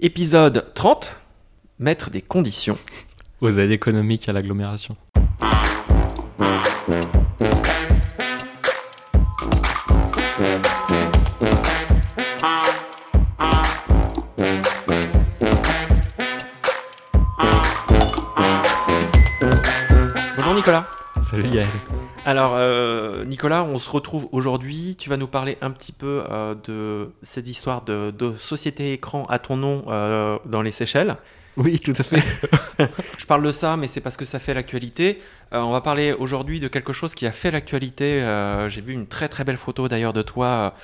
Épisode 30 Mettre des conditions. aux aides économiques à l'agglomération. Bonjour Nicolas. Salut Gaël. Alors euh, Nicolas, on se retrouve aujourd'hui. Tu vas nous parler un petit peu euh, de cette histoire de, de société écran à ton nom euh, dans les Seychelles. Oui, tout à fait. Je parle de ça, mais c'est parce que ça fait l'actualité. On va parler aujourd'hui de quelque chose qui a fait l'actualité. J'ai vu une très très belle photo d'ailleurs de toi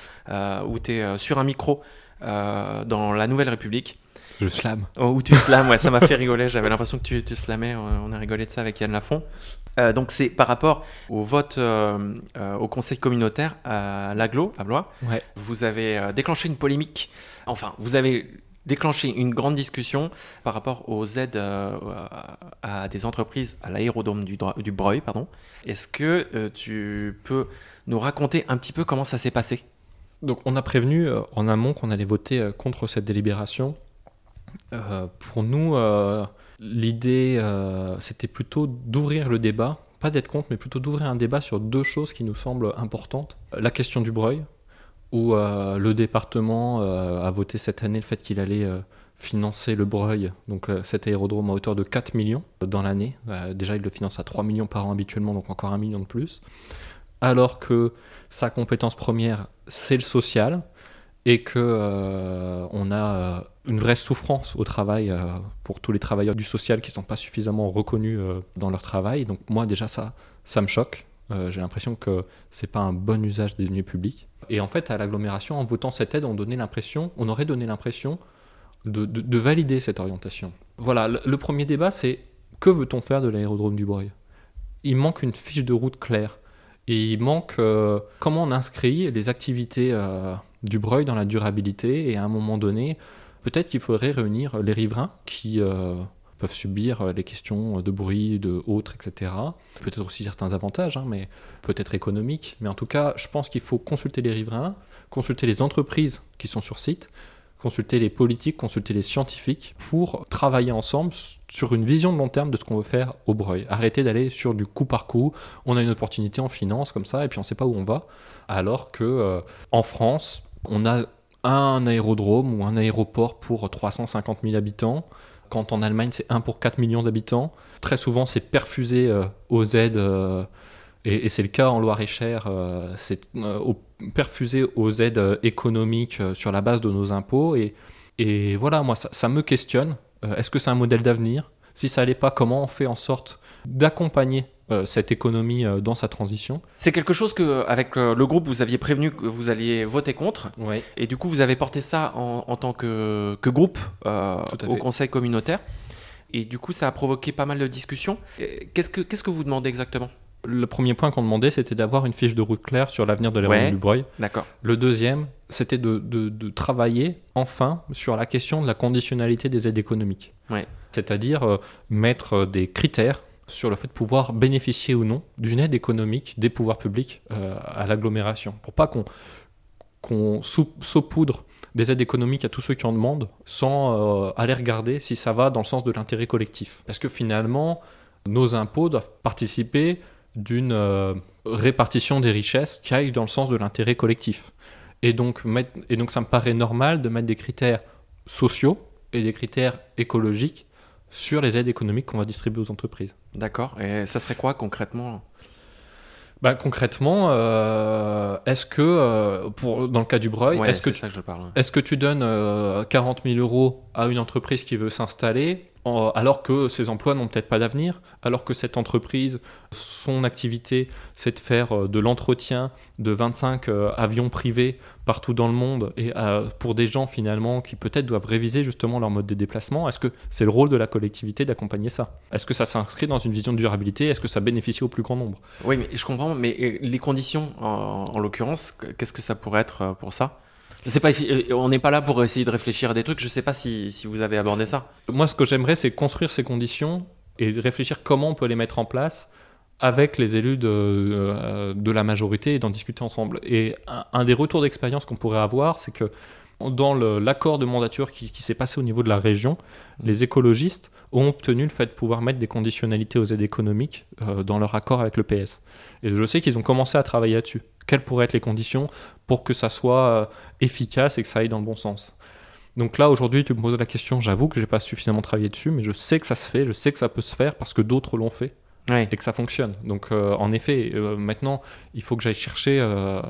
où tu es sur un micro dans la Nouvelle République. Je slam. Oh, où tu slams, ouais, ça m'a fait rigoler. J'avais l'impression que tu, tu slamais. On a rigolé de ça avec Yann Lafont. Euh, donc c'est par rapport au vote euh, euh, au conseil communautaire à l'aglo, à Blois. Ouais. Vous avez euh, déclenché une polémique. Enfin, vous avez déclenché une grande discussion par rapport aux aides euh, à des entreprises à l'aérodrome du, du Breuil. Pardon. Est-ce que euh, tu peux nous raconter un petit peu comment ça s'est passé? Donc on a prévenu euh, en amont qu'on allait voter euh, contre cette délibération. Euh, pour nous, euh, l'idée, euh, c'était plutôt d'ouvrir le débat, pas d'être contre, mais plutôt d'ouvrir un débat sur deux choses qui nous semblent importantes. La question du Breuil, où le département a voté cette année le fait qu'il allait financer le Breuil, donc cet aérodrome à hauteur de 4 millions dans l'année. Déjà, il le finance à 3 millions par an habituellement, donc encore un million de plus. Alors que sa compétence première, c'est le social, et que euh, on a euh, une vraie souffrance au travail euh, pour tous les travailleurs du social qui ne sont pas suffisamment reconnus dans leur travail. Donc moi déjà ça, ça me choque. J'ai l'impression que c'est pas un bon usage des deniers publics. Et en fait à l'agglomération, en votant cette aide, on donnait l'impression, on aurait donné l'impression de, de- de valider cette orientation. Voilà, le, premier débat c'est que veut-on faire de l'aérodrome du Breuil? Il manque une fiche de route claire. Et il manque comment on inscrit les activités du Breuil dans la durabilité. Et à un moment donné, peut-être qu'il faudrait réunir les riverains qui euh, peuvent subir euh, les questions de bruit, de autres, etc. Peut-être aussi certains avantages, hein, mais peut-être économiques. Mais en tout cas, je pense qu'il faut consulter les riverains, consulter les entreprises qui sont sur site, consulter les politiques, consulter les scientifiques pour travailler ensemble sur une vision de long terme de ce qu'on veut faire au Breuil. Arrêter d'aller sur du coup par coup. On a une opportunité en finance comme ça et puis on ne sait pas où on va. Alors que euh, en France, on a un aérodrome ou un aéroport pour 350 000 habitants. Quand en Allemagne, c'est 1 pour 4 millions d'habitants. Très souvent, c'est perfusé euh, aux aides, euh, et, c'est le cas en Loire-et-Cher, euh, c'est perfusé aux aides économiques sur la base de nos impôts. Et, et voilà, moi, ça, ça me questionne. Est-ce que c'est un modèle d'avenir? Si ça l'est pas, comment on fait en sorte d'accompagner cette économie euh, dans sa transition C'est quelque chose que, avec euh, le groupe, vous aviez prévenu que vous alliez voter contre. Oui. Et du coup, vous avez porté ça en, en tant que, que groupe euh, au conseil communautaire. Et du coup, ça a provoqué pas mal de discussions. Qu'est-ce que, qu'est-ce que vous demandez exactement? Le premier point qu'on demandait, c'était d'avoir une fiche de route claire sur l'avenir de l'aérodrome Ouais. du Breuil. D'accord. Le deuxième, c'était de, de- de travailler enfin sur la question de la conditionnalité des aides économiques. Ouais. C'est-à-dire euh, mettre euh, des critères sur le fait de pouvoir bénéficier ou non d'une aide économique des pouvoirs publics euh, à l'agglomération. Pour pas qu'on saupoudre des aides économiques à tous ceux qui en demandent sans euh, aller regarder si ça va dans le sens de l'intérêt collectif. Parce que finalement, nos impôts doivent participer d'une euh, répartition des richesses qui aille dans le sens de l'intérêt collectif. Et donc, mettre- et donc ça me paraît normal de mettre des critères sociaux et des critères écologiques sur les aides économiques qu'on va distribuer aux entreprises. D'accord. Et ça serait quoi concrètement? Bah, concrètement, euh, est-ce que, euh, pour, dans le cas du Breuil, Ouais, est-ce que tu donnes euh, 40 000 euros à une entreprise qui veut s'installer alors que ses emplois n'ont peut-être pas d'avenir, alors que cette entreprise, son activité, c'est de faire euh, de l'entretien de 25 euh, avions privés partout dans le monde et euh, pour des gens finalement qui peut-être doivent réviser justement leur mode de déplacement Est-ce que c'est le rôle de la collectivité d'accompagner ça? Est-ce que ça s'inscrit dans une vision de durabilité? Est-ce que ça bénéficie au plus grand nombre? Oui, mais je comprends. Mais les conditions, en, en l'occurrence, qu'est-ce que ça pourrait être pour ça? Euh, on n'est pas là pour essayer de réfléchir à des trucs. Je sais pas si, vous avez abordé ça. Moi, ce que j'aimerais, c'est construire ces conditions et réfléchir comment on peut les mettre en place avec les élus de, euh, la majorité et d'en discuter ensemble. Et un, un des retours d'expérience qu'on pourrait avoir, c'est que Dans l'accord de mandature qui, s'est passé au niveau de la région, les écologistes ont obtenu le fait de pouvoir mettre des conditionnalités aux aides économiques euh, dans leur accord avec le PS. Et je sais qu'ils ont commencé à travailler là-dessus. Quelles pourraient être les conditions pour que ça soit euh, efficace et que ça aille dans le bon sens donc là, aujourd'hui, tu me poses la question, j'avoue que j'ai pas suffisamment travaillé dessus, mais je sais que ça se fait, je sais que ça peut se faire parce que d'autres l'ont fait et que ça fonctionne. Donc euh, en effet, euh, maintenant, il faut que j'aille chercher euh,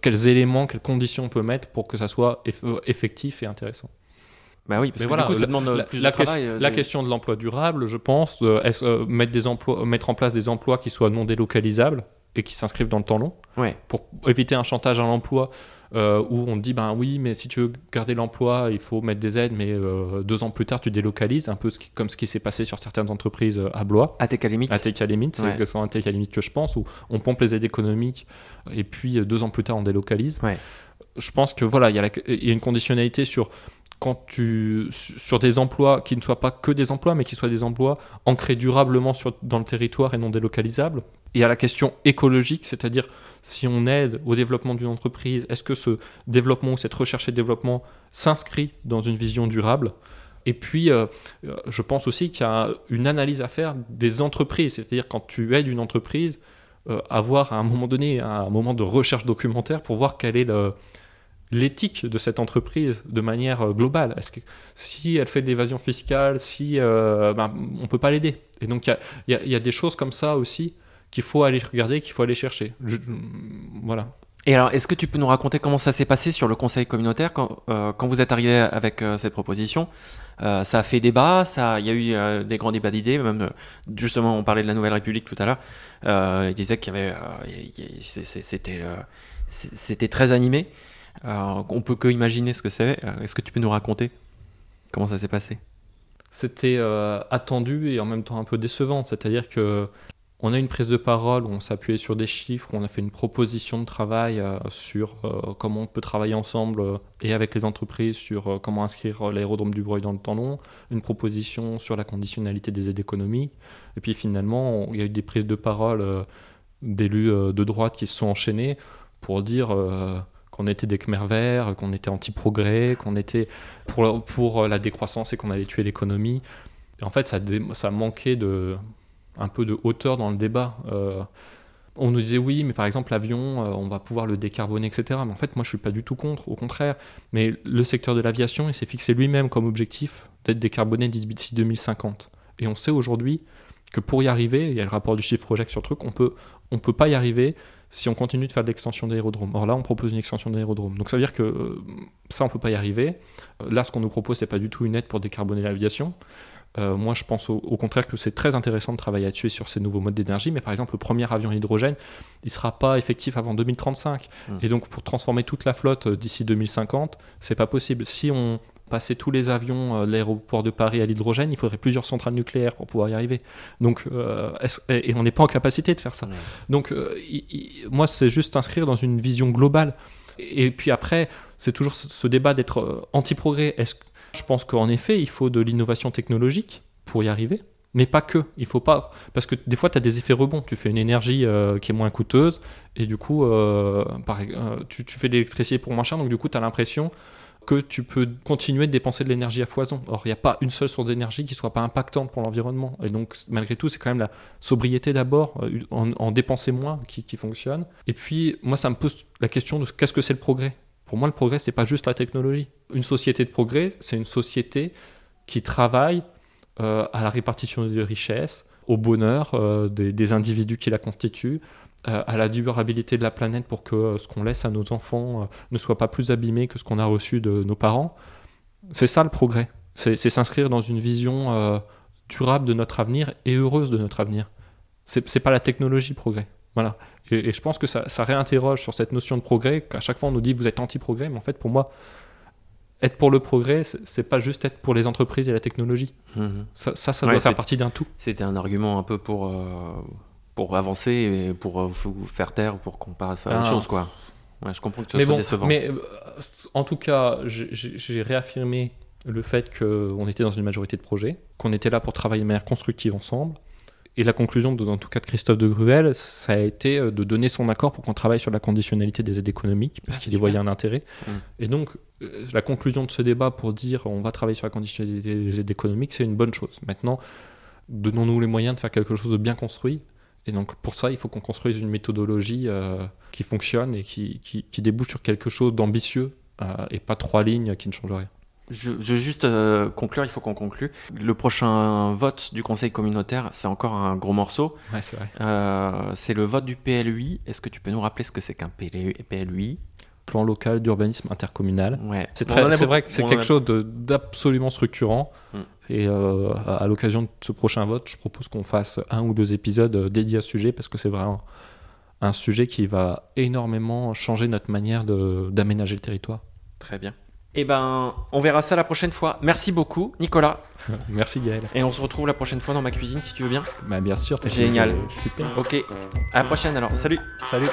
quels éléments, quelles conditions on peut mettre pour que ça soit effectif et intéressant. Bah oui, parce que du coup, ça demande la, plus de travail. la question de l'emploi durable, je pense, mettre, des emplois, mettre en place des emplois qui soient non délocalisables et qui s'inscrivent dans le temps long, ouais. pour éviter un chantage à l'emploi euh, où on dit ben oui, mais si tu veux garder l'emploi, il faut mettre des aides, mais euh, deux ans plus tard, tu délocalises, un peu comme ce qui s'est passé sur certaines entreprises euh, à Blois. À TK Limit. À TK Limit, c'est exactement à TK Limit que je pense, où on pompe les aides économiques et puis deux ans plus tard, on délocalise. Je pense que voilà, il y, y, a une conditionnalité sur quand tu sur des emplois qui ne soient pas que des emplois, mais qui soient des emplois ancrés durablement sur, dans le territoire et non délocalisables. Et à la question écologique, c'est-à-dire si on aide au développement d'une entreprise, est-ce que ce développement ou cette recherche et développement s'inscrit dans une vision durable? Et puis, euh, euh, je pense aussi qu'il y a une analyse à faire des entreprises, c'est-à-dire quand tu aides une entreprise, euh, avoir à un moment donné un moment de recherche documentaire pour voir quelle est l'éthique de cette entreprise de manière globale. Est-ce que si elle fait de l'évasion fiscale, si ben, on peut pas l'aider. Et donc il y, a des choses comme ça aussi qu'il faut aller regarder, qu'il faut aller chercher. voilà. Et alors, est-ce que tu peux nous raconter comment ça s'est passé sur le conseil communautaire quand, euh, quand vous êtes arrivé avec euh, cette proposition? Euh, Ça a fait débat, ça, il y a eu des grands débats d'idées, même justement, on parlait de la Nouvelle République tout à l'heure. il disait qu'il y avait, c'était, c'était très animé. on peut que imaginer ce que c'est. Est-ce que tu peux nous raconter comment ça s'est passé? C'était attendu et en même temps un peu décevant, c'est-à-dire que on a une prise de parole où on s'appuyait sur des chiffres, où on a fait une proposition de travail euh, sur euh, comment on peut travailler ensemble euh, et avec les entreprises sur comment inscrire l'aérodrome du Breuil dans le temps long, une proposition sur la conditionnalité des aides économiques. Et puis finalement, il y a eu des prises de parole d'élus de droite qui se sont enchaînés pour dire qu'on était des Khmer verts, qu'on était anti-progrès, qu'on était pour, pour la décroissance et qu'on allait tuer l'économie. En fait, ça, ça manquait de un peu de hauteur dans le débat. Euh, on nous disait oui, mais par exemple l'avion, euh, on va pouvoir le décarboner, etc. Mais en fait, moi, je suis pas du tout contre, au contraire. Mais le secteur de l'aviation, il s'est fixé lui-même comme objectif d'être décarboné d'ici 2050. Et on sait aujourd'hui que pour y arriver, il y a le rapport du chiffre project sur le truc, on peut, on peut pas y arriver si on continue de faire de l'extension d'aérodrome. Or là, on propose une extension d'aérodrome. Donc ça veut dire que euh, ça, on peut pas y arriver. Là, ce qu'on nous propose, c'est pas du tout une aide pour décarboner l'aviation. Euh, moi, je pense au, contraire que c'est très intéressant de travailler là-dessus sur ces nouveaux modes d'énergie. Mais par exemple, le premier avion hydrogène, il ne sera pas effectif avant 2035. Mmh. Et donc, pour transformer toute la flotte euh, d'ici 2050, c'est pas possible. Si on passait tous les avions euh, de l'aéroport de Paris à l'hydrogène, il faudrait plusieurs centrales nucléaires pour pouvoir y arriver. Donc, et on n'est pas en capacité de faire ça. Donc, moi, c'est juste inscrire dans une vision globale. Et, puis après, c'est toujours ce débat d'être anti-progrès. Est-ce je pense qu'en effet, il faut de l'innovation technologique pour y arriver, mais pas que. Il faut pas. Parce que des fois, tu as des effets rebonds. Tu fais une énergie euh, qui est moins coûteuse, et du coup, euh, euh, tu, fais de l'électricité pour moins cher, donc du coup, tu as l'impression que tu peux continuer de dépenser de l'énergie à foison. Or, il n'y a pas une seule source d'énergie qui soit pas impactante pour l'environnement. Et donc, malgré tout, c'est quand même la sobriété d'abord, en, dépenser moins, qui, qui fonctionne. Et puis, moi, ça me pose la question de qu'est-ce que c'est le progrès? Pour moi, le progrès, c'est pas juste la technologie. Une société de progrès, c'est une société qui travaille euh, à la répartition des richesses, au bonheur euh, des, individus qui la constituent, euh, à la durabilité de la planète pour que ce qu'on laisse à nos enfants ne soit pas plus abîmé que ce qu'on a reçu de nos parents. C'est ça le progrès. C'est s'inscrire dans une vision durable de notre avenir et heureuse de notre avenir. C'est pas la technologie progrès. Voilà. Et, je pense que ça, réinterroge sur cette notion de progrès, qu'à chaque fois on nous dit vous êtes anti-progrès, mais en fait pour moi, être pour le progrès, c'est pas juste être pour les entreprises et la technologie. Mhm. Ça, ça, doit faire partie d'un tout. C'était un argument un peu pour, euh, pour avancer et pour euh, faire taire, pour qu'on passe à autre ah. chose, quoi. Ouais, je comprends que ce mais soit décevant. Mais euh, en tout cas, j'ai réaffirmé le fait qu'on était dans une majorité de projets, qu'on était là pour travailler de manière constructive ensemble, Et la conclusion, de, en tout cas de Christophe de Gruel, ça a été euh, de donner son accord pour qu'on travaille sur la conditionnalité des aides économiques, parce Ah, qu'il y voyait un intérêt. Mm. Et donc, euh, la conclusion de ce débat pour dire on va travailler sur la conditionnalité des aides économiques, c'est une bonne chose. Maintenant, donnons-nous les moyens de faire quelque chose de bien construit. Et donc, pour ça, il faut qu'on construise une méthodologie euh, qui fonctionne et qui, qui, qui débouche sur quelque chose d'ambitieux euh, et pas trois lignes qui ne changent rien. Je, veux juste euh, conclure, il faut qu'on conclue. Le prochain vote du Conseil communautaire, c'est encore un gros morceau. Ouais, c'est vrai. Euh, c'est le vote du PLUI. Est-ce que tu peux nous rappeler ce que c'est qu'un PLUI Plan local d'urbanisme intercommunal. Ouais. C'est très- c'est vrai que c'est quelque a- chose de- d'absolument structurant. Mm. Et euh, à, à l'occasion de ce prochain vote, je propose qu'on fasse un ou deux épisodes dédiés à ce sujet parce que c'est vraiment un sujet qui va énormément changer notre manière de- d'aménager le territoire. Très bien. Eh ben, on verra ça la prochaine fois. Merci beaucoup, Nicolas. Merci Gaël. Et on se retrouve la prochaine fois dans ma cuisine, si tu veux bien. Bah, bien sûr, t'as Génial. euh, Super. Ok. À la prochaine alors. Salut. Salut.